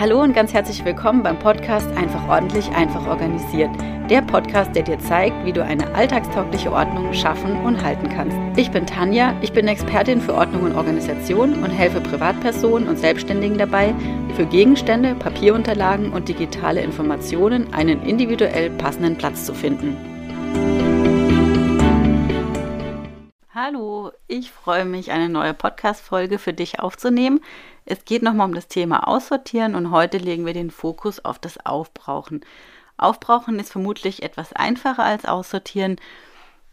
Hallo und ganz herzlich willkommen beim Podcast Einfach ordentlich, einfach organisiert. Der Podcast, der dir zeigt, wie du eine alltagstaugliche Ordnung schaffen und halten kannst. Ich bin Tanja, ich bin Expertin für Ordnung und Organisation und helfe Privatpersonen und Selbstständigen dabei, für Gegenstände, Papierunterlagen und digitale Informationen einen individuell passenden Platz zu finden. Hallo, ich freue mich, eine neue Podcast-Folge für dich aufzunehmen. Es geht nochmal um das Thema Aussortieren und heute legen wir den Fokus auf das Aufbrauchen. Aufbrauchen ist vermutlich etwas einfacher als Aussortieren.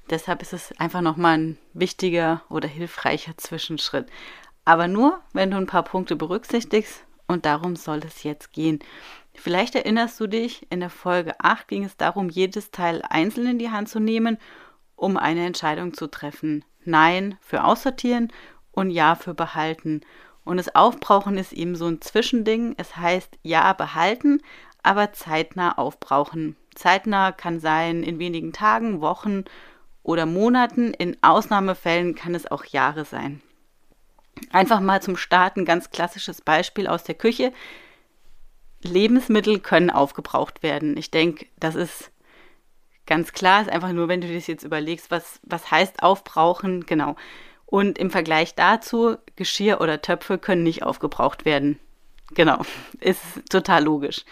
Deshalb ist es einfach nochmal ein wichtiger oder hilfreicher Zwischenschritt. Aber nur, wenn du ein paar Punkte berücksichtigst und darum soll es jetzt gehen. Vielleicht erinnerst du dich, in der Folge 8 ging es darum, jedes Teil einzeln in die Hand zu nehmen, um eine Entscheidung zu treffen. Nein für Aussortieren und Ja für Behalten. Und das Aufbrauchen ist eben so ein Zwischending. Es heißt Ja behalten, aber zeitnah aufbrauchen. Zeitnah kann sein in wenigen Tagen, Wochen oder Monaten. In Ausnahmefällen kann es auch Jahre sein. Einfach mal zum Start ein ganz klassisches Beispiel aus der Küche. Lebensmittel können aufgebraucht werden. Ich denke, das ist ganz klar. Ist einfach nur, wenn du das jetzt überlegst, was, was heißt aufbrauchen, genau. Und im Vergleich dazu, Geschirr oder Töpfe können nicht aufgebraucht werden. Genau, ist total logisch.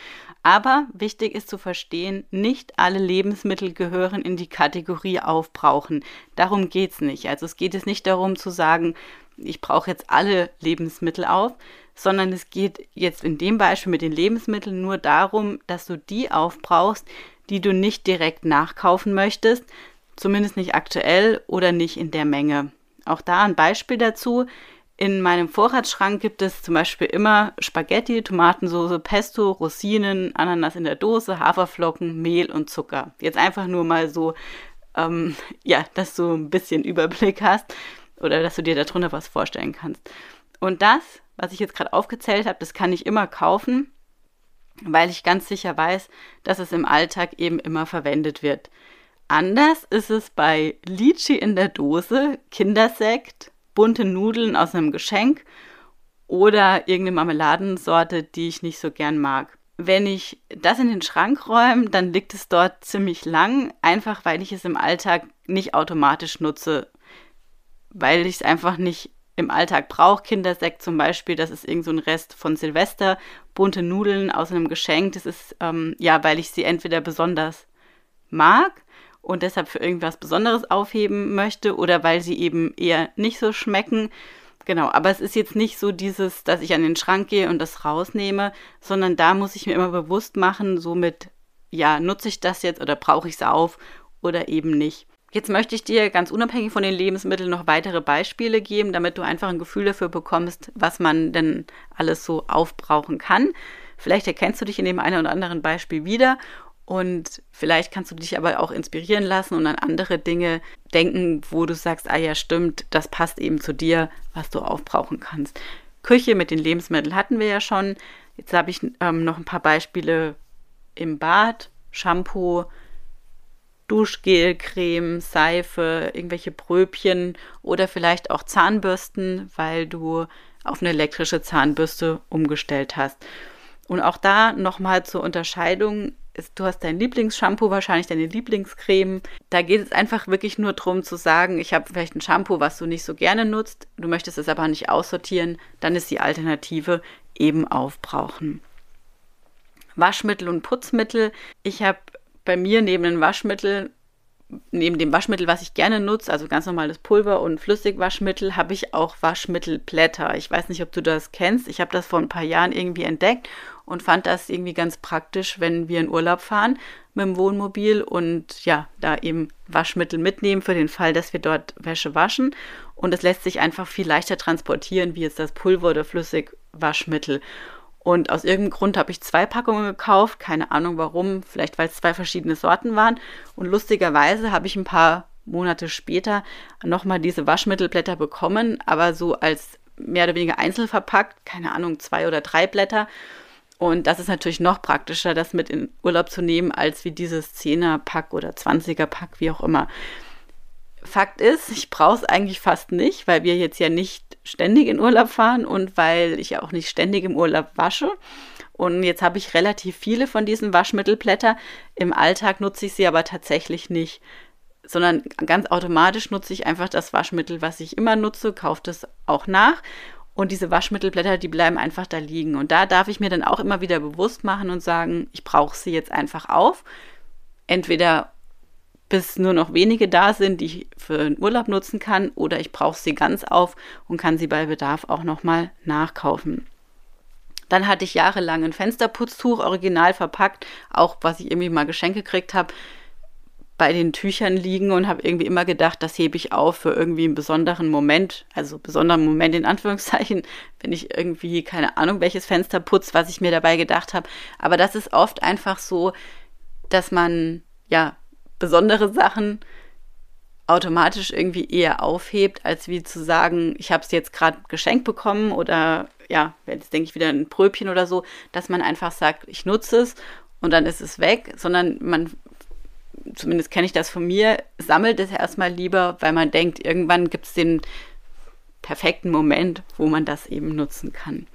Aber wichtig ist zu verstehen, nicht alle Lebensmittel gehören in die Kategorie aufbrauchen. Darum geht es nicht. Also es geht es nicht darum zu sagen, ich brauche jetzt alle Lebensmittel auf, sondern es geht jetzt in dem Beispiel mit den Lebensmitteln nur darum, dass du die aufbrauchst, die du nicht direkt nachkaufen möchtest, zumindest nicht aktuell oder nicht in der Menge. Auch da ein Beispiel dazu. In meinem Vorratsschrank gibt es zum Beispiel immer Spaghetti, Tomatensauce, Pesto, Rosinen, Ananas in der Dose, Haferflocken, Mehl und Zucker. Jetzt einfach nur mal so, ähm, ja, dass du ein bisschen Überblick hast oder dass du dir darunter was vorstellen kannst. Und das, was ich jetzt gerade aufgezählt habe, das kann ich immer kaufen, weil ich ganz sicher weiß, dass es im Alltag eben immer verwendet wird. Anders ist es bei Litchi in der Dose, Kindersekt, bunte Nudeln aus einem Geschenk oder irgendeine Marmeladensorte, die ich nicht so gern mag. Wenn ich das in den Schrank räume, dann liegt es dort ziemlich lang, einfach weil ich es im Alltag nicht automatisch nutze, weil ich es einfach nicht im Alltag brauche. Kindersekt zum Beispiel, das ist irgend so ein Rest von Silvester, bunte Nudeln aus einem Geschenk, das ist ähm, ja, weil ich sie entweder besonders mag und deshalb für irgendwas Besonderes aufheben möchte oder weil sie eben eher nicht so schmecken. Genau, aber es ist jetzt nicht so dieses, dass ich an den Schrank gehe und das rausnehme, sondern da muss ich mir immer bewusst machen, somit, ja, nutze ich das jetzt oder brauche ich es auf oder eben nicht. Jetzt möchte ich dir ganz unabhängig von den Lebensmitteln noch weitere Beispiele geben, damit du einfach ein Gefühl dafür bekommst, was man denn alles so aufbrauchen kann. Vielleicht erkennst du dich in dem einen oder anderen Beispiel wieder und vielleicht kannst du dich aber auch inspirieren lassen und an andere Dinge denken, wo du sagst, ah ja, stimmt, das passt eben zu dir, was du aufbrauchen kannst. Küche mit den Lebensmitteln hatten wir ja schon. Jetzt habe ich ähm, noch ein paar Beispiele im Bad, Shampoo, Duschgel, Creme, Seife, irgendwelche Pröbchen oder vielleicht auch Zahnbürsten, weil du auf eine elektrische Zahnbürste umgestellt hast. Und auch da nochmal zur Unterscheidung du hast dein Lieblingsshampoo, wahrscheinlich deine Lieblingscreme. Da geht es einfach wirklich nur darum zu sagen, ich habe vielleicht ein Shampoo, was du nicht so gerne nutzt, du möchtest es aber nicht aussortieren, dann ist die Alternative eben aufbrauchen. Waschmittel und Putzmittel. Ich habe bei mir neben dem Waschmittel neben dem Waschmittel, was ich gerne nutze, also ganz normales Pulver und Flüssigwaschmittel, habe ich auch Waschmittelblätter. Ich weiß nicht, ob du das kennst. Ich habe das vor ein paar Jahren irgendwie entdeckt und fand das irgendwie ganz praktisch, wenn wir in Urlaub fahren mit dem Wohnmobil und ja, da eben Waschmittel mitnehmen für den Fall, dass wir dort Wäsche waschen. Und es lässt sich einfach viel leichter transportieren, wie jetzt das Pulver oder Flüssigwaschmittel. Und aus irgendeinem Grund habe ich zwei Packungen gekauft, keine Ahnung warum, vielleicht weil es zwei verschiedene Sorten waren. Und lustigerweise habe ich ein paar Monate später nochmal diese Waschmittelblätter bekommen, aber so als mehr oder weniger einzeln verpackt, keine Ahnung, zwei oder drei Blätter. Und das ist natürlich noch praktischer, das mit in Urlaub zu nehmen, als wie dieses 10er-Pack oder 20er-Pack, wie auch immer. Fakt ist, ich brauche es eigentlich fast nicht, weil wir jetzt ja nicht ständig in Urlaub fahren und weil ich auch nicht ständig im Urlaub wasche. Und jetzt habe ich relativ viele von diesen Waschmittelblätter. Im Alltag nutze ich sie aber tatsächlich nicht, sondern ganz automatisch nutze ich einfach das Waschmittel, was ich immer nutze, kaufe das auch nach. Und diese Waschmittelblätter, die bleiben einfach da liegen. Und da darf ich mir dann auch immer wieder bewusst machen und sagen, ich brauche sie jetzt einfach auf. Entweder bis nur noch wenige da sind, die ich für den Urlaub nutzen kann, oder ich brauche sie ganz auf und kann sie bei Bedarf auch nochmal nachkaufen. Dann hatte ich jahrelang ein Fensterputztuch original verpackt, auch was ich irgendwie mal Geschenke gekriegt habe, bei den Tüchern liegen und habe irgendwie immer gedacht, das hebe ich auf für irgendwie einen besonderen Moment, also besonderen Moment in Anführungszeichen, wenn ich irgendwie keine Ahnung welches Fenster putze, was ich mir dabei gedacht habe. Aber das ist oft einfach so, dass man ja besondere Sachen automatisch irgendwie eher aufhebt, als wie zu sagen, ich habe es jetzt gerade geschenkt bekommen oder ja, jetzt denke ich wieder ein Pröbchen oder so, dass man einfach sagt, ich nutze es und dann ist es weg, sondern man, zumindest kenne ich das von mir, sammelt es erstmal lieber, weil man denkt, irgendwann gibt es den perfekten Moment, wo man das eben nutzen kann.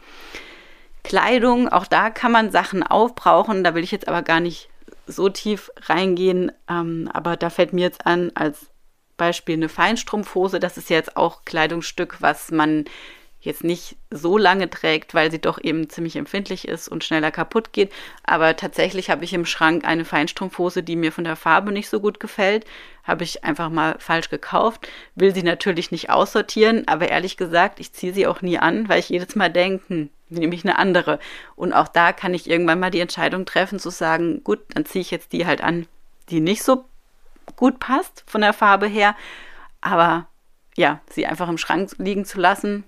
Kleidung, auch da kann man Sachen aufbrauchen, da will ich jetzt aber gar nicht so tief reingehen, ähm, aber da fällt mir jetzt an, als Beispiel eine Feinstrumpfhose, das ist jetzt auch Kleidungsstück, was man jetzt nicht so lange trägt, weil sie doch eben ziemlich empfindlich ist und schneller kaputt geht. Aber tatsächlich habe ich im Schrank eine Feinstrumpfhose, die mir von der Farbe nicht so gut gefällt. Habe ich einfach mal falsch gekauft. Will sie natürlich nicht aussortieren, aber ehrlich gesagt, ich ziehe sie auch nie an, weil ich jedes Mal denke, hm, nehme ich eine andere. Und auch da kann ich irgendwann mal die Entscheidung treffen, zu sagen, gut, dann ziehe ich jetzt die halt an, die nicht so gut passt von der Farbe her. Aber ja, sie einfach im Schrank liegen zu lassen,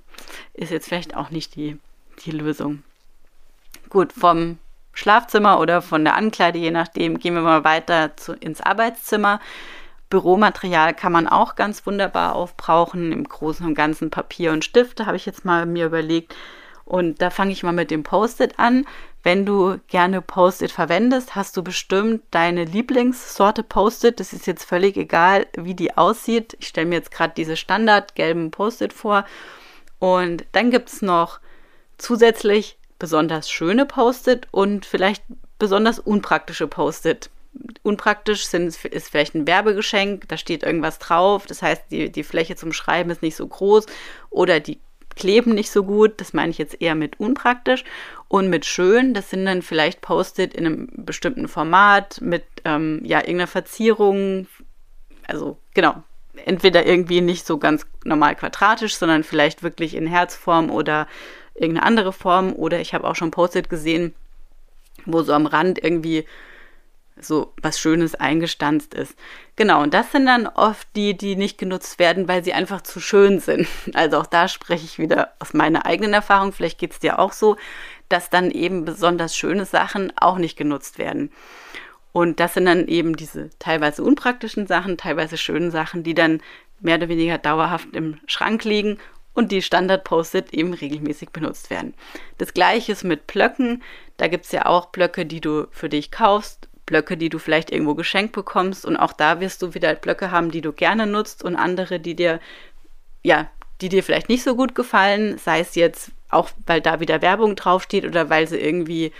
ist jetzt vielleicht auch nicht die, die Lösung. Gut, vom Schlafzimmer oder von der Ankleide, je nachdem, gehen wir mal weiter zu, ins Arbeitszimmer. Büromaterial kann man auch ganz wunderbar aufbrauchen. Im Großen und Ganzen Papier und Stifte habe ich jetzt mal mir überlegt. Und da fange ich mal mit dem Post-it an. Wenn du gerne Post-it verwendest, hast du bestimmt deine Lieblingssorte Post-it. Das ist jetzt völlig egal, wie die aussieht. Ich stelle mir jetzt gerade diese Standard gelben Post-it vor. Und dann gibt es noch zusätzlich besonders schöne Post-it und vielleicht besonders unpraktische Post-it. Unpraktisch sind, ist vielleicht ein Werbegeschenk, da steht irgendwas drauf, das heißt, die, die Fläche zum Schreiben ist nicht so groß oder die kleben nicht so gut. Das meine ich jetzt eher mit unpraktisch. Und mit schön, das sind dann vielleicht Post-it in einem bestimmten Format mit ähm, ja, irgendeiner Verzierung. Also genau, entweder irgendwie nicht so ganz normal quadratisch, sondern vielleicht wirklich in Herzform oder irgendeine andere Form. Oder ich habe auch schon Post-it gesehen, wo so am Rand irgendwie so was Schönes eingestanzt ist. Genau, und das sind dann oft die, die nicht genutzt werden, weil sie einfach zu schön sind. Also auch da spreche ich wieder aus meiner eigenen Erfahrung, vielleicht geht es dir auch so, dass dann eben besonders schöne Sachen auch nicht genutzt werden. Und das sind dann eben diese teilweise unpraktischen Sachen, teilweise schönen Sachen, die dann mehr oder weniger dauerhaft im Schrank liegen und die Standard-Post-it eben regelmäßig benutzt werden. Das gleiche ist mit Blöcken. Da gibt es ja auch Blöcke, die du für dich kaufst Blöcke, die du vielleicht irgendwo geschenkt bekommst. Und auch da wirst du wieder Blöcke haben, die du gerne nutzt und andere, die dir, ja, die dir vielleicht nicht so gut gefallen, sei es jetzt auch, weil da wieder Werbung draufsteht oder weil sie irgendwie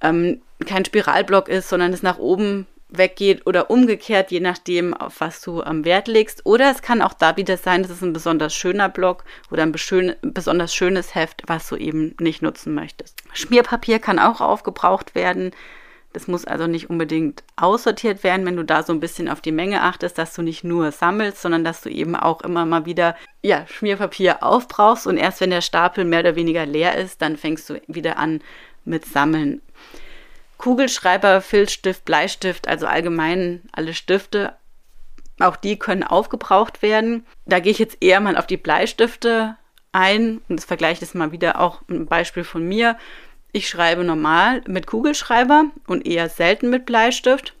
ähm, kein Spiralblock ist, sondern es nach oben weggeht oder umgekehrt, je nachdem, auf was du am Wert legst. Oder es kann auch da wieder sein, dass es ein besonders schöner Block oder ein besonders schönes Heft, was du eben nicht nutzen möchtest. Schmierpapier kann auch aufgebraucht werden. Das muss also nicht unbedingt aussortiert werden, wenn du da so ein bisschen auf die Menge achtest, dass du nicht nur sammelst, sondern dass du eben auch immer mal wieder ja, Schmierpapier aufbrauchst und erst wenn der Stapel mehr oder weniger leer ist, dann fängst du wieder an mit Sammeln. Kugelschreiber, Filzstift, Bleistift, also allgemein alle Stifte, auch die können aufgebraucht werden. Da gehe ich jetzt eher mal auf die Bleistifte ein und das vergleiche das mal wieder auch ein Beispiel von mir. Ich schreibe normal mit Kugelschreiber und eher selten mit Bleistift.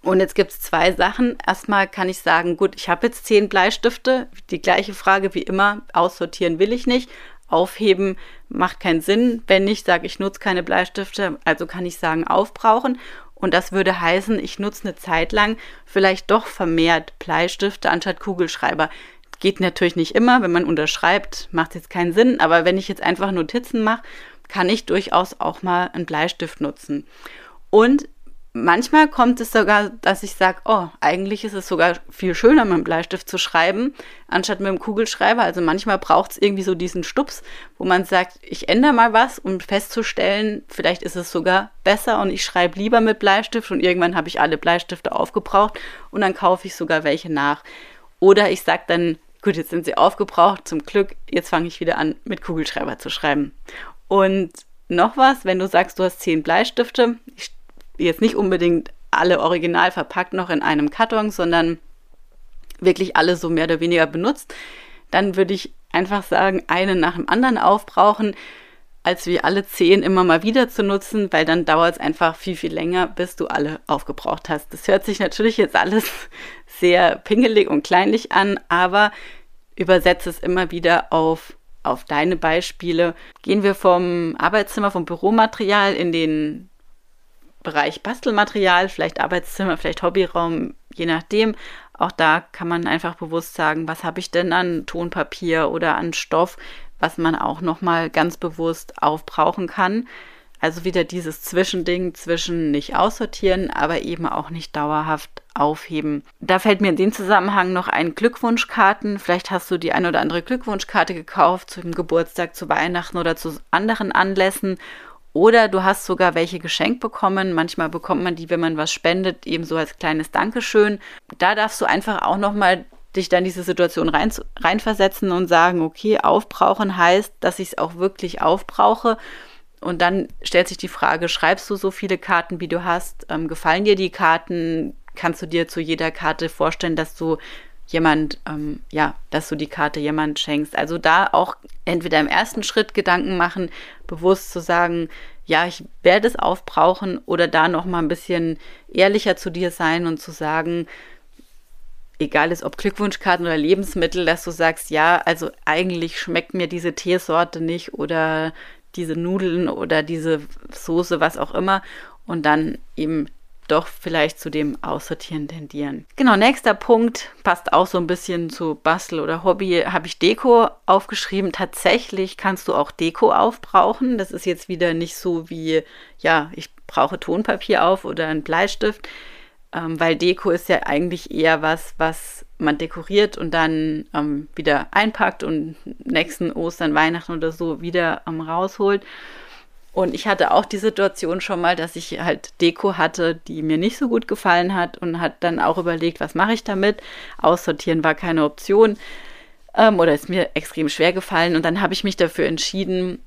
Und jetzt gibt es zwei Sachen. Erstmal kann ich sagen, gut, ich habe jetzt zehn Bleistifte. Die gleiche Frage wie immer, aussortieren will ich nicht. Aufheben macht keinen Sinn. Wenn nicht, sage ich, nutze keine Bleistifte. Also kann ich sagen, aufbrauchen. Und das würde heißen, ich nutze eine Zeit lang vielleicht doch vermehrt Bleistifte anstatt Kugelschreiber. Geht natürlich nicht immer. Wenn man unterschreibt, macht es jetzt keinen Sinn. Aber wenn ich jetzt einfach Notizen mache, kann ich durchaus auch mal einen Bleistift nutzen. Und manchmal kommt es sogar, dass ich sage, oh, eigentlich ist es sogar viel schöner, mit dem Bleistift zu schreiben, anstatt mit dem Kugelschreiber. Also manchmal braucht es irgendwie so diesen Stups, wo man sagt, ich ändere mal was, um festzustellen, vielleicht ist es sogar besser und ich schreibe lieber mit Bleistift und irgendwann habe ich alle Bleistifte aufgebraucht und dann kaufe ich sogar welche nach. Oder ich sage dann, gut, jetzt sind sie aufgebraucht, zum Glück, jetzt fange ich wieder an, mit Kugelschreiber zu schreiben. Und noch was, wenn du sagst, du hast zehn Bleistifte, ich jetzt nicht unbedingt alle original verpackt noch in einem Karton, sondern wirklich alle so mehr oder weniger benutzt, dann würde ich einfach sagen, einen nach dem anderen aufbrauchen, als wie alle zehn immer mal wieder zu nutzen, weil dann dauert es einfach viel, viel länger, bis du alle aufgebraucht hast. Das hört sich natürlich jetzt alles sehr pingelig und kleinlich an, aber übersetze es immer wieder auf, auf deine Beispiele. Gehen wir vom Arbeitszimmer, vom Büromaterial in den Bereich Bastelmaterial, vielleicht Arbeitszimmer, vielleicht Hobbyraum, je nachdem. Auch da kann man einfach bewusst sagen, was habe ich denn an Tonpapier oder an Stoff, was man auch nochmal ganz bewusst aufbrauchen kann. Also wieder dieses Zwischending zwischen nicht aussortieren, aber eben auch nicht dauerhaft aufheben. Da fällt mir in dem Zusammenhang noch ein Glückwunschkarten. Vielleicht hast du die ein oder andere Glückwunschkarte gekauft zum Geburtstag, zu Weihnachten oder zu anderen Anlässen oder du hast sogar welche geschenkt bekommen. Manchmal bekommt man die, wenn man was spendet, eben so als kleines Dankeschön. Da darfst du einfach auch nochmal dich dann diese Situation rein, reinversetzen und sagen, okay, aufbrauchen heißt, dass ich es auch wirklich aufbrauche. Und dann stellt sich die Frage, schreibst du so viele Karten, wie du hast? Ähm, gefallen dir die Karten? Kannst du dir zu jeder Karte vorstellen, dass du jemand, ähm, ja, dass du die Karte jemand schenkst. Also da auch entweder im ersten Schritt Gedanken machen, bewusst zu sagen, ja, ich werde es aufbrauchen oder da noch mal ein bisschen ehrlicher zu dir sein und zu sagen, egal ist ob Glückwunschkarten oder Lebensmittel, dass du sagst, ja, also eigentlich schmeckt mir diese Teesorte nicht oder diese Nudeln oder diese Soße, was auch immer und dann eben doch vielleicht zu dem Aussortieren tendieren. Genau, nächster Punkt passt auch so ein bisschen zu Bastel oder Hobby, habe ich Deko aufgeschrieben. Tatsächlich kannst du auch Deko aufbrauchen. Das ist jetzt wieder nicht so wie, ja, ich brauche Tonpapier auf oder einen Bleistift, ähm, weil Deko ist ja eigentlich eher was, was man dekoriert und dann ähm, wieder einpackt und nächsten Ostern, Weihnachten oder so wieder ähm, rausholt. Und ich hatte auch die Situation schon mal, dass ich halt Deko hatte, die mir nicht so gut gefallen hat und hat dann auch überlegt, was mache ich damit. Aussortieren war keine Option ähm, oder ist mir extrem schwer gefallen. Und dann habe ich mich dafür entschieden,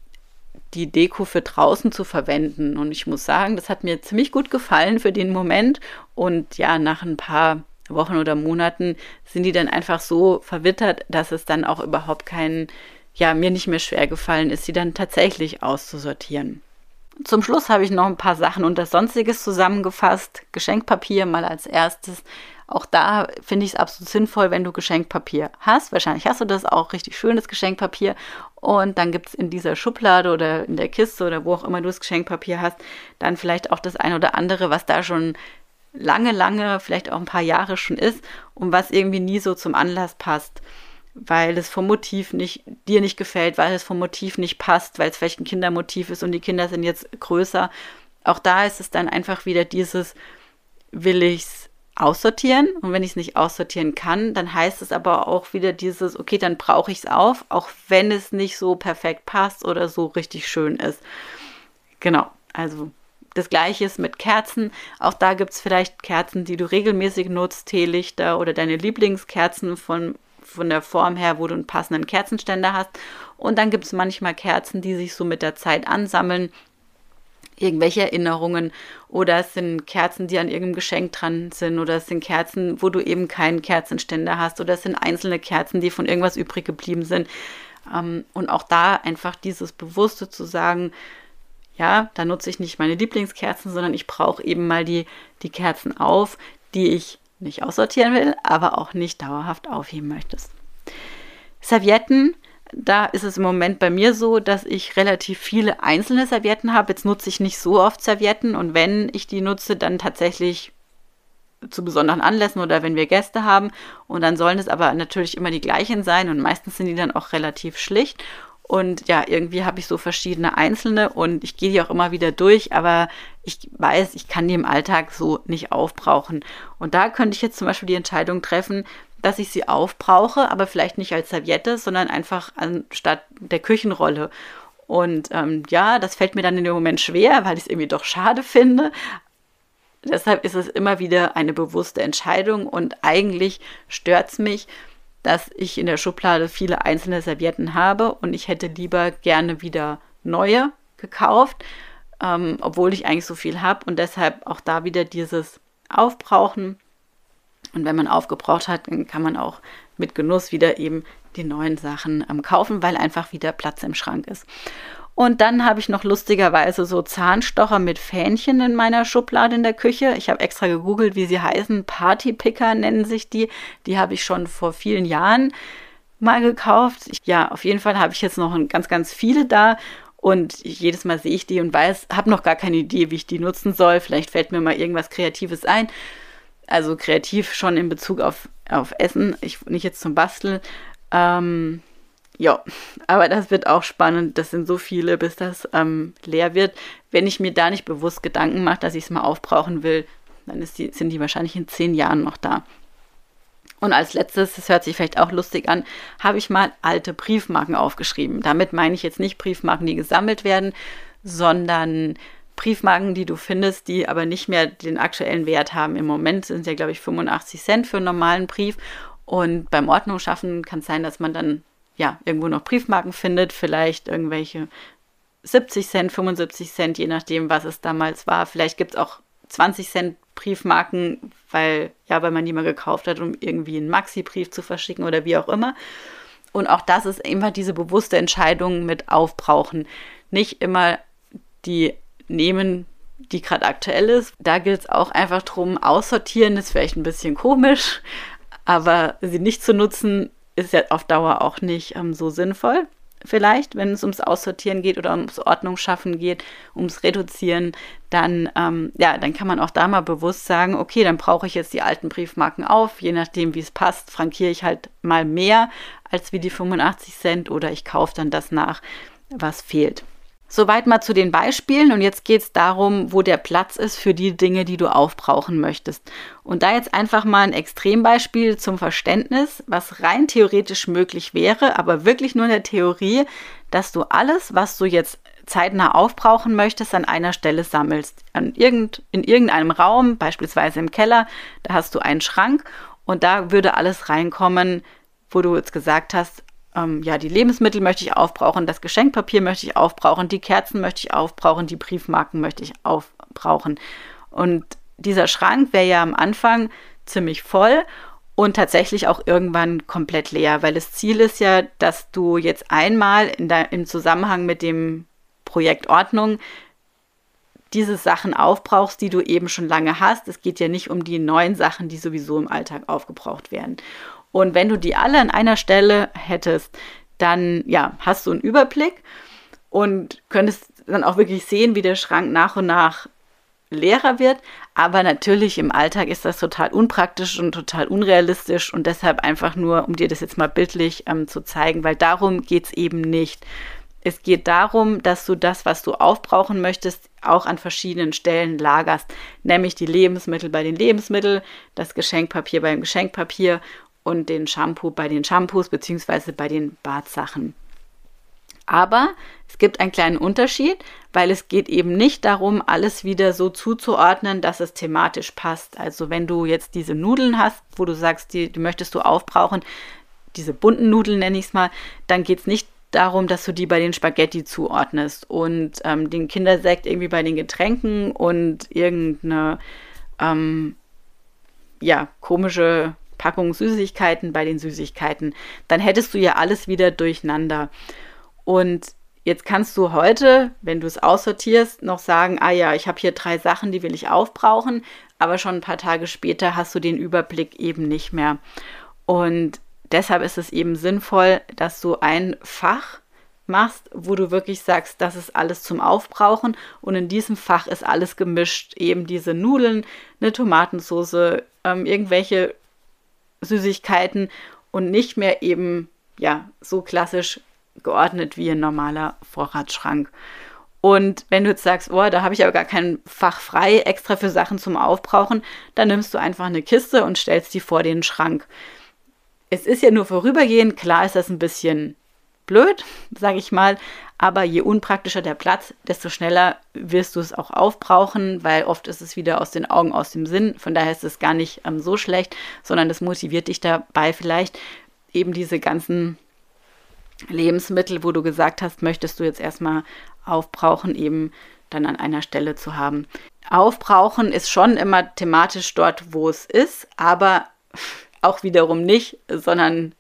die Deko für draußen zu verwenden. Und ich muss sagen, das hat mir ziemlich gut gefallen für den Moment. Und ja, nach ein paar Wochen oder Monaten sind die dann einfach so verwittert, dass es dann auch überhaupt keinen ja, mir nicht mehr schwer gefallen ist, sie dann tatsächlich auszusortieren. Zum Schluss habe ich noch ein paar Sachen unter Sonstiges zusammengefasst. Geschenkpapier mal als erstes. Auch da finde ich es absolut sinnvoll, wenn du Geschenkpapier hast. Wahrscheinlich hast du das auch richtig schönes Geschenkpapier. Und dann gibt es in dieser Schublade oder in der Kiste oder wo auch immer du das Geschenkpapier hast, dann vielleicht auch das ein oder andere, was da schon lange, lange, vielleicht auch ein paar Jahre schon ist und was irgendwie nie so zum Anlass passt weil es vom Motiv nicht, dir nicht gefällt, weil es vom Motiv nicht passt, weil es vielleicht ein Kindermotiv ist und die Kinder sind jetzt größer. Auch da ist es dann einfach wieder dieses, will ich es aussortieren und wenn ich es nicht aussortieren kann, dann heißt es aber auch wieder dieses, okay, dann brauche ich es auf, auch wenn es nicht so perfekt passt oder so richtig schön ist. Genau, also das gleiche ist mit Kerzen. Auch da gibt es vielleicht Kerzen, die du regelmäßig nutzt, Teelichter oder deine Lieblingskerzen von von der Form her, wo du einen passenden Kerzenständer hast. Und dann gibt es manchmal Kerzen, die sich so mit der Zeit ansammeln. Irgendwelche Erinnerungen oder es sind Kerzen, die an irgendeinem Geschenk dran sind oder es sind Kerzen, wo du eben keinen Kerzenständer hast oder es sind einzelne Kerzen, die von irgendwas übrig geblieben sind. Ähm, und auch da einfach dieses Bewusste zu sagen, ja, da nutze ich nicht meine Lieblingskerzen, sondern ich brauche eben mal die, die Kerzen auf, die ich nicht aussortieren will, aber auch nicht dauerhaft aufheben möchtest. Servietten, da ist es im Moment bei mir so, dass ich relativ viele einzelne Servietten habe. Jetzt nutze ich nicht so oft Servietten und wenn ich die nutze, dann tatsächlich zu besonderen Anlässen oder wenn wir Gäste haben. Und dann sollen es aber natürlich immer die gleichen sein und meistens sind die dann auch relativ schlicht. Und ja, irgendwie habe ich so verschiedene einzelne und ich gehe die auch immer wieder durch, aber ich weiß, ich kann die im Alltag so nicht aufbrauchen. Und da könnte ich jetzt zum Beispiel die Entscheidung treffen, dass ich sie aufbrauche, aber vielleicht nicht als Serviette, sondern einfach anstatt der Küchenrolle. Und ähm, ja, das fällt mir dann in dem Moment schwer, weil ich es irgendwie doch schade finde. Deshalb ist es immer wieder eine bewusste Entscheidung und eigentlich stört es mich, dass ich in der Schublade viele einzelne Servietten habe und ich hätte lieber gerne wieder neue gekauft, ähm, obwohl ich eigentlich so viel habe und deshalb auch da wieder dieses Aufbrauchen. Und wenn man aufgebraucht hat, dann kann man auch mit Genuss wieder eben die neuen Sachen ähm, kaufen, weil einfach wieder Platz im Schrank ist. Und dann habe ich noch lustigerweise so Zahnstocher mit Fähnchen in meiner Schublade in der Küche. Ich habe extra gegoogelt, wie sie heißen. Partypicker nennen sich die. Die habe ich schon vor vielen Jahren mal gekauft. Ja, auf jeden Fall habe ich jetzt noch ganz, ganz viele da. Und jedes Mal sehe ich die und weiß, habe noch gar keine Idee, wie ich die nutzen soll. Vielleicht fällt mir mal irgendwas Kreatives ein. Also kreativ schon in Bezug auf, auf Essen, ich, nicht jetzt zum Basteln. Ähm, ja, aber das wird auch spannend. Das sind so viele, bis das ähm, leer wird. Wenn ich mir da nicht bewusst Gedanken mache, dass ich es mal aufbrauchen will, dann die, sind die wahrscheinlich in zehn Jahren noch da. Und als letztes, das hört sich vielleicht auch lustig an, habe ich mal alte Briefmarken aufgeschrieben. Damit meine ich jetzt nicht Briefmarken, die gesammelt werden, sondern Briefmarken, die du findest, die aber nicht mehr den aktuellen Wert haben. Im Moment sind ja, glaube ich, 85 Cent für einen normalen Brief. Und beim Ordnung schaffen kann es sein, dass man dann ja, irgendwo noch Briefmarken findet, vielleicht irgendwelche 70 Cent, 75 Cent, je nachdem, was es damals war. Vielleicht gibt es auch 20 Cent Briefmarken, weil, ja, weil man die mal gekauft hat, um irgendwie einen Maxi-Brief zu verschicken oder wie auch immer. Und auch das ist immer diese bewusste Entscheidung mit Aufbrauchen. Nicht immer die nehmen, die gerade aktuell ist. Da gilt es auch einfach drum, aussortieren ist vielleicht ein bisschen komisch, aber sie nicht zu nutzen ist ja auf Dauer auch nicht ähm, so sinnvoll. Vielleicht, wenn es ums Aussortieren geht oder ums Ordnung schaffen geht, ums Reduzieren, dann, ähm, ja, dann kann man auch da mal bewusst sagen, okay, dann brauche ich jetzt die alten Briefmarken auf, je nachdem, wie es passt, frankiere ich halt mal mehr als wie die 85 Cent oder ich kaufe dann das nach, was fehlt. Soweit mal zu den Beispielen und jetzt geht es darum, wo der Platz ist für die Dinge, die du aufbrauchen möchtest. Und da jetzt einfach mal ein Extrembeispiel zum Verständnis, was rein theoretisch möglich wäre, aber wirklich nur in der Theorie, dass du alles, was du jetzt zeitnah aufbrauchen möchtest, an einer Stelle sammelst. An irgend, in irgendeinem Raum, beispielsweise im Keller, da hast du einen Schrank und da würde alles reinkommen, wo du jetzt gesagt hast, ähm, ja, die Lebensmittel möchte ich aufbrauchen, das Geschenkpapier möchte ich aufbrauchen, die Kerzen möchte ich aufbrauchen, die Briefmarken möchte ich aufbrauchen. Und dieser Schrank wäre ja am Anfang ziemlich voll und tatsächlich auch irgendwann komplett leer, weil das Ziel ist ja, dass du jetzt einmal im Zusammenhang mit dem Projekt Ordnung diese Sachen aufbrauchst, die du eben schon lange hast. Es geht ja nicht um die neuen Sachen, die sowieso im Alltag aufgebraucht werden. Und wenn du die alle an einer Stelle hättest, dann ja, hast du einen Überblick und könntest dann auch wirklich sehen, wie der Schrank nach und nach leerer wird. Aber natürlich im Alltag ist das total unpraktisch und total unrealistisch und deshalb einfach nur, um dir das jetzt mal bildlich ähm, zu zeigen, weil darum geht es eben nicht. Es geht darum, dass du das, was du aufbrauchen möchtest, auch an verschiedenen Stellen lagerst, nämlich die Lebensmittel bei den Lebensmitteln, das Geschenkpapier beim Geschenkpapier und den Shampoo bei den Shampoos bzw. bei den Badsachen. Aber es gibt einen kleinen Unterschied, weil es geht eben nicht darum, alles wieder so zuzuordnen, dass es thematisch passt. Also wenn du jetzt diese Nudeln hast, wo du sagst, die, die möchtest du aufbrauchen, diese bunten Nudeln nenne ich es mal, dann geht es nicht darum, dass du die bei den Spaghetti zuordnest und ähm, den Kindersekt irgendwie bei den Getränken und irgendeine ähm, ja, komische Packung Süßigkeiten bei den Süßigkeiten, dann hättest du ja alles wieder durcheinander. Und jetzt kannst du heute, wenn du es aussortierst, noch sagen, ah ja, ich habe hier drei Sachen, die will ich aufbrauchen, aber schon ein paar Tage später hast du den Überblick eben nicht mehr. Und deshalb ist es eben sinnvoll, dass du ein Fach machst, wo du wirklich sagst, das ist alles zum Aufbrauchen und in diesem Fach ist alles gemischt, eben diese Nudeln, eine Tomatensauce, ähm, irgendwelche Süßigkeiten und nicht mehr eben ja so klassisch geordnet wie ein normaler Vorratsschrank. Und wenn du jetzt sagst, oh, da habe ich aber gar kein Fach frei extra für Sachen zum Aufbrauchen, dann nimmst du einfach eine Kiste und stellst die vor den Schrank. Es ist ja nur vorübergehend, klar ist das ein bisschen blöd, sage ich mal, aber je unpraktischer der Platz, desto schneller wirst du es auch aufbrauchen, weil oft ist es wieder aus den Augen, aus dem Sinn. Von daher ist es gar nicht ähm, so schlecht, sondern das motiviert dich dabei vielleicht eben diese ganzen Lebensmittel, wo du gesagt hast, möchtest du jetzt erstmal aufbrauchen, eben dann an einer Stelle zu haben. Aufbrauchen ist schon immer thematisch dort, wo es ist, aber auch wiederum nicht, sondern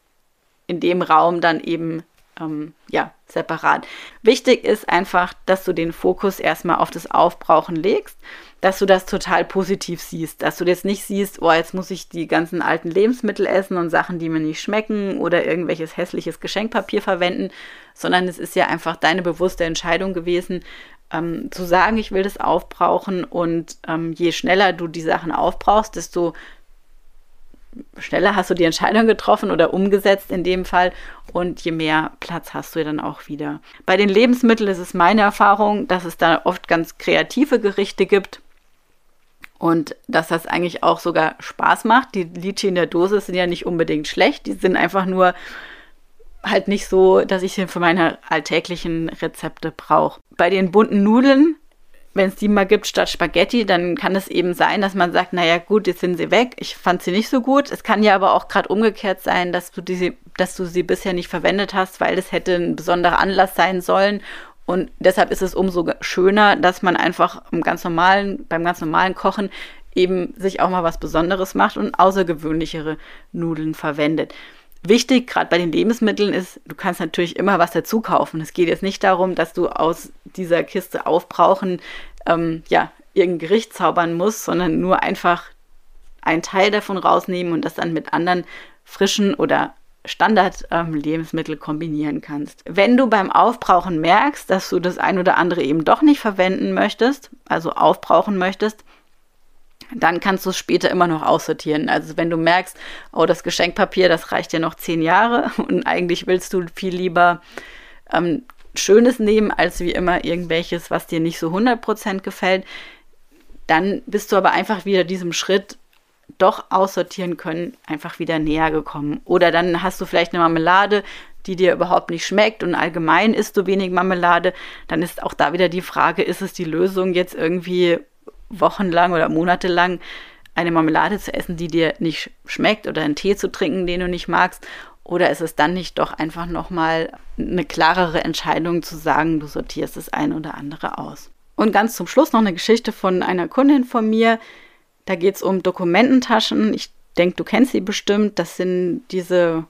in dem Raum dann eben ähm, ja, separat. Wichtig ist einfach, dass du den Fokus erstmal auf das Aufbrauchen legst, dass du das total positiv siehst, dass du jetzt nicht siehst, oh, jetzt muss ich die ganzen alten Lebensmittel essen und Sachen, die mir nicht schmecken oder irgendwelches hässliches Geschenkpapier verwenden, sondern es ist ja einfach deine bewusste Entscheidung gewesen, ähm, zu sagen, ich will das aufbrauchen und ähm, je schneller du die Sachen aufbrauchst, desto schneller hast du die Entscheidung getroffen oder umgesetzt in dem Fall und je mehr Platz hast du dann auch wieder. Bei den Lebensmitteln ist es meine Erfahrung, dass es da oft ganz kreative Gerichte gibt und dass das eigentlich auch sogar Spaß macht. Die Litchi in der Dose sind ja nicht unbedingt schlecht, die sind einfach nur halt nicht so, dass ich sie für meine alltäglichen Rezepte brauche. Bei den bunten Nudeln wenn es die mal gibt statt Spaghetti, dann kann es eben sein, dass man sagt, naja gut, jetzt sind sie weg, ich fand sie nicht so gut. Es kann ja aber auch gerade umgekehrt sein, dass du, diese, dass du sie bisher nicht verwendet hast, weil es hätte ein besonderer Anlass sein sollen. Und deshalb ist es umso schöner, dass man einfach im ganz normalen, beim ganz normalen Kochen eben sich auch mal was Besonderes macht und außergewöhnlichere Nudeln verwendet. Wichtig, gerade bei den Lebensmitteln, ist, du kannst natürlich immer was dazu kaufen. Es geht jetzt nicht darum, dass du aus dieser Kiste aufbrauchen, ähm, ja, irgendein Gericht zaubern musst, sondern nur einfach einen Teil davon rausnehmen und das dann mit anderen frischen oder Standard-Lebensmittel ähm, kombinieren kannst. Wenn du beim Aufbrauchen merkst, dass du das ein oder andere eben doch nicht verwenden möchtest, also aufbrauchen möchtest, dann kannst du es später immer noch aussortieren. Also wenn du merkst, oh, das Geschenkpapier, das reicht ja noch zehn Jahre und eigentlich willst du viel lieber ähm, Schönes nehmen, als wie immer irgendwelches, was dir nicht so 100% gefällt, dann bist du aber einfach wieder diesem Schritt doch aussortieren können, einfach wieder näher gekommen. Oder dann hast du vielleicht eine Marmelade, die dir überhaupt nicht schmeckt und allgemein isst du wenig Marmelade, dann ist auch da wieder die Frage, ist es die Lösung jetzt irgendwie wochenlang oder monatelang eine Marmelade zu essen, die dir nicht schmeckt oder einen Tee zu trinken, den du nicht magst? Oder ist es dann nicht doch einfach nochmal eine klarere Entscheidung zu sagen, du sortierst das eine oder andere aus? Und ganz zum Schluss noch eine Geschichte von einer Kundin von mir. Da geht es um Dokumententaschen. Ich denke, du kennst sie bestimmt. Das sind diese,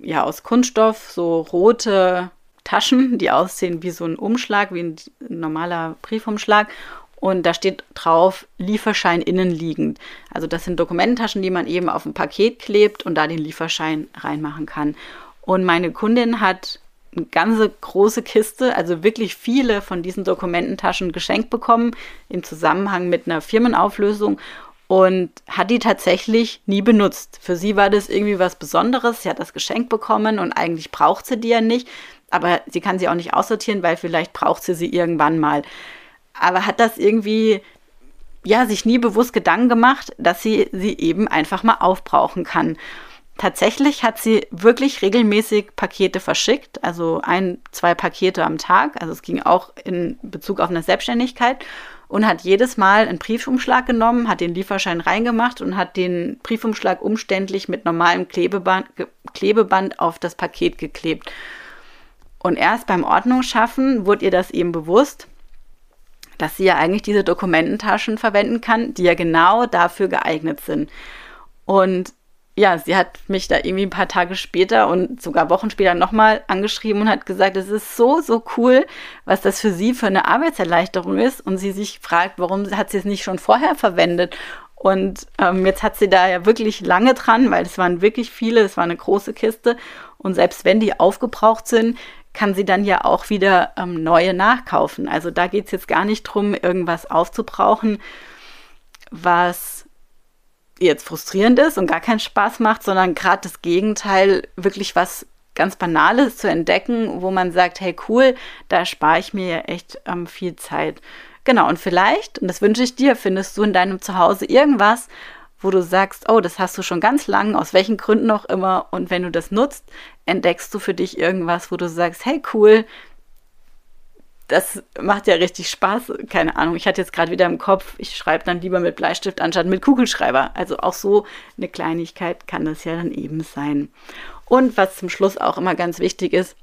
ja, aus Kunststoff, so rote Taschen, die aussehen wie so ein Umschlag, wie ein normaler Briefumschlag und da steht drauf Lieferschein innenliegend. Also das sind Dokumententaschen, die man eben auf ein Paket klebt und da den Lieferschein reinmachen kann. Und meine Kundin hat eine ganze große Kiste, also wirklich viele von diesen Dokumententaschen geschenkt bekommen im Zusammenhang mit einer Firmenauflösung und hat die tatsächlich nie benutzt. Für sie war das irgendwie was Besonderes. Sie hat das Geschenk bekommen und eigentlich braucht sie die ja nicht, aber sie kann sie auch nicht aussortieren, weil vielleicht braucht sie sie irgendwann mal aber hat das irgendwie ja sich nie bewusst Gedanken gemacht, dass sie sie eben einfach mal aufbrauchen kann. Tatsächlich hat sie wirklich regelmäßig Pakete verschickt, also ein, zwei Pakete am Tag. Also es ging auch in Bezug auf eine Selbstständigkeit und hat jedes Mal einen Briefumschlag genommen, hat den Lieferschein reingemacht und hat den Briefumschlag umständlich mit normalem Klebeband, Klebeband auf das Paket geklebt. Und erst beim Ordnungsschaffen wurde ihr das eben bewusst, dass sie ja eigentlich diese Dokumententaschen verwenden kann, die ja genau dafür geeignet sind. Und ja, sie hat mich da irgendwie ein paar Tage später und sogar Wochen später nochmal angeschrieben und hat gesagt, es ist so, so cool, was das für sie für eine Arbeitserleichterung ist. Und sie sich fragt, warum hat sie es nicht schon vorher verwendet? Und ähm, jetzt hat sie da ja wirklich lange dran, weil es waren wirklich viele, es war eine große Kiste. Und selbst wenn die aufgebraucht sind, kann sie dann ja auch wieder ähm, neue nachkaufen. Also da geht es jetzt gar nicht darum, irgendwas aufzubrauchen, was jetzt frustrierend ist und gar keinen Spaß macht, sondern gerade das Gegenteil, wirklich was ganz Banales zu entdecken, wo man sagt, hey cool, da spare ich mir ja echt ähm, viel Zeit. Genau, und vielleicht, und das wünsche ich dir, findest du in deinem Zuhause irgendwas, wo du sagst, oh, das hast du schon ganz lang, aus welchen Gründen auch immer. Und wenn du das nutzt, entdeckst du für dich irgendwas, wo du sagst, hey cool, das macht ja richtig Spaß. Keine Ahnung, ich hatte jetzt gerade wieder im Kopf, ich schreibe dann lieber mit Bleistift anstatt mit Kugelschreiber. Also auch so eine Kleinigkeit kann das ja dann eben sein. Und was zum Schluss auch immer ganz wichtig ist,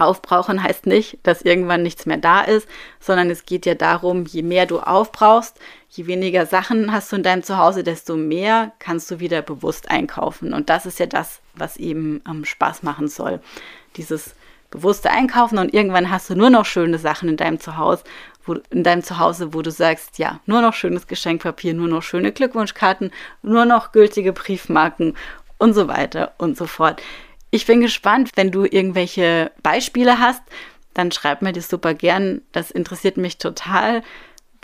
Aufbrauchen heißt nicht, dass irgendwann nichts mehr da ist, sondern es geht ja darum, je mehr du aufbrauchst, je weniger Sachen hast du in deinem Zuhause, desto mehr kannst du wieder bewusst einkaufen. Und das ist ja das, was eben ähm, Spaß machen soll. Dieses bewusste Einkaufen und irgendwann hast du nur noch schöne Sachen in deinem Zuhause, wo, in deinem Zuhause, wo du sagst, ja, nur noch schönes Geschenkpapier, nur noch schöne Glückwunschkarten, nur noch gültige Briefmarken und so weiter und so fort. Ich bin gespannt, wenn du irgendwelche Beispiele hast, dann schreib mir das super gern. Das interessiert mich total,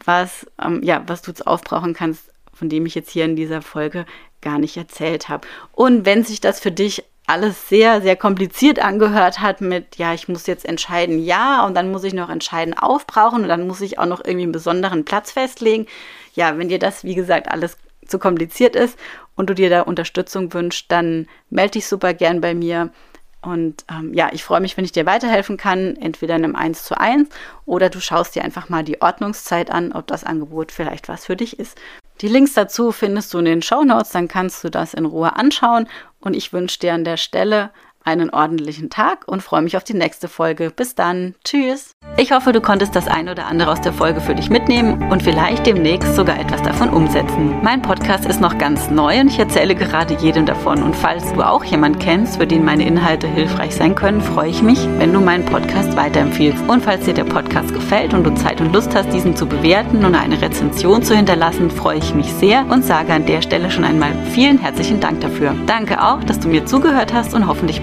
was, ähm, ja, was du jetzt aufbrauchen kannst, von dem ich jetzt hier in dieser Folge gar nicht erzählt habe. Und wenn sich das für dich alles sehr, sehr kompliziert angehört hat mit, ja, ich muss jetzt entscheiden, ja, und dann muss ich noch entscheiden, aufbrauchen und dann muss ich auch noch irgendwie einen besonderen Platz festlegen. Ja, wenn dir das, wie gesagt, alles zu kompliziert ist und du dir da Unterstützung wünschst, dann melde dich super gern bei mir. Und ähm, ja, ich freue mich, wenn ich dir weiterhelfen kann, entweder in einem 1 zu 1 oder du schaust dir einfach mal die Ordnungszeit an, ob das Angebot vielleicht was für dich ist. Die Links dazu findest du in den Show Notes, dann kannst du das in Ruhe anschauen. Und ich wünsche dir an der Stelle einen ordentlichen Tag und freue mich auf die nächste Folge. Bis dann. Tschüss. Ich hoffe, du konntest das ein oder andere aus der Folge für dich mitnehmen und vielleicht demnächst sogar etwas davon umsetzen. Mein Podcast ist noch ganz neu und ich erzähle gerade jedem davon. Und falls du auch jemand kennst, für den meine Inhalte hilfreich sein können, freue ich mich, wenn du meinen Podcast weiterempfiehlst. Und falls dir der Podcast gefällt und du Zeit und Lust hast, diesen zu bewerten und eine Rezension zu hinterlassen, freue ich mich sehr und sage an der Stelle schon einmal vielen herzlichen Dank dafür. Danke auch, dass du mir zugehört hast und hoffentlich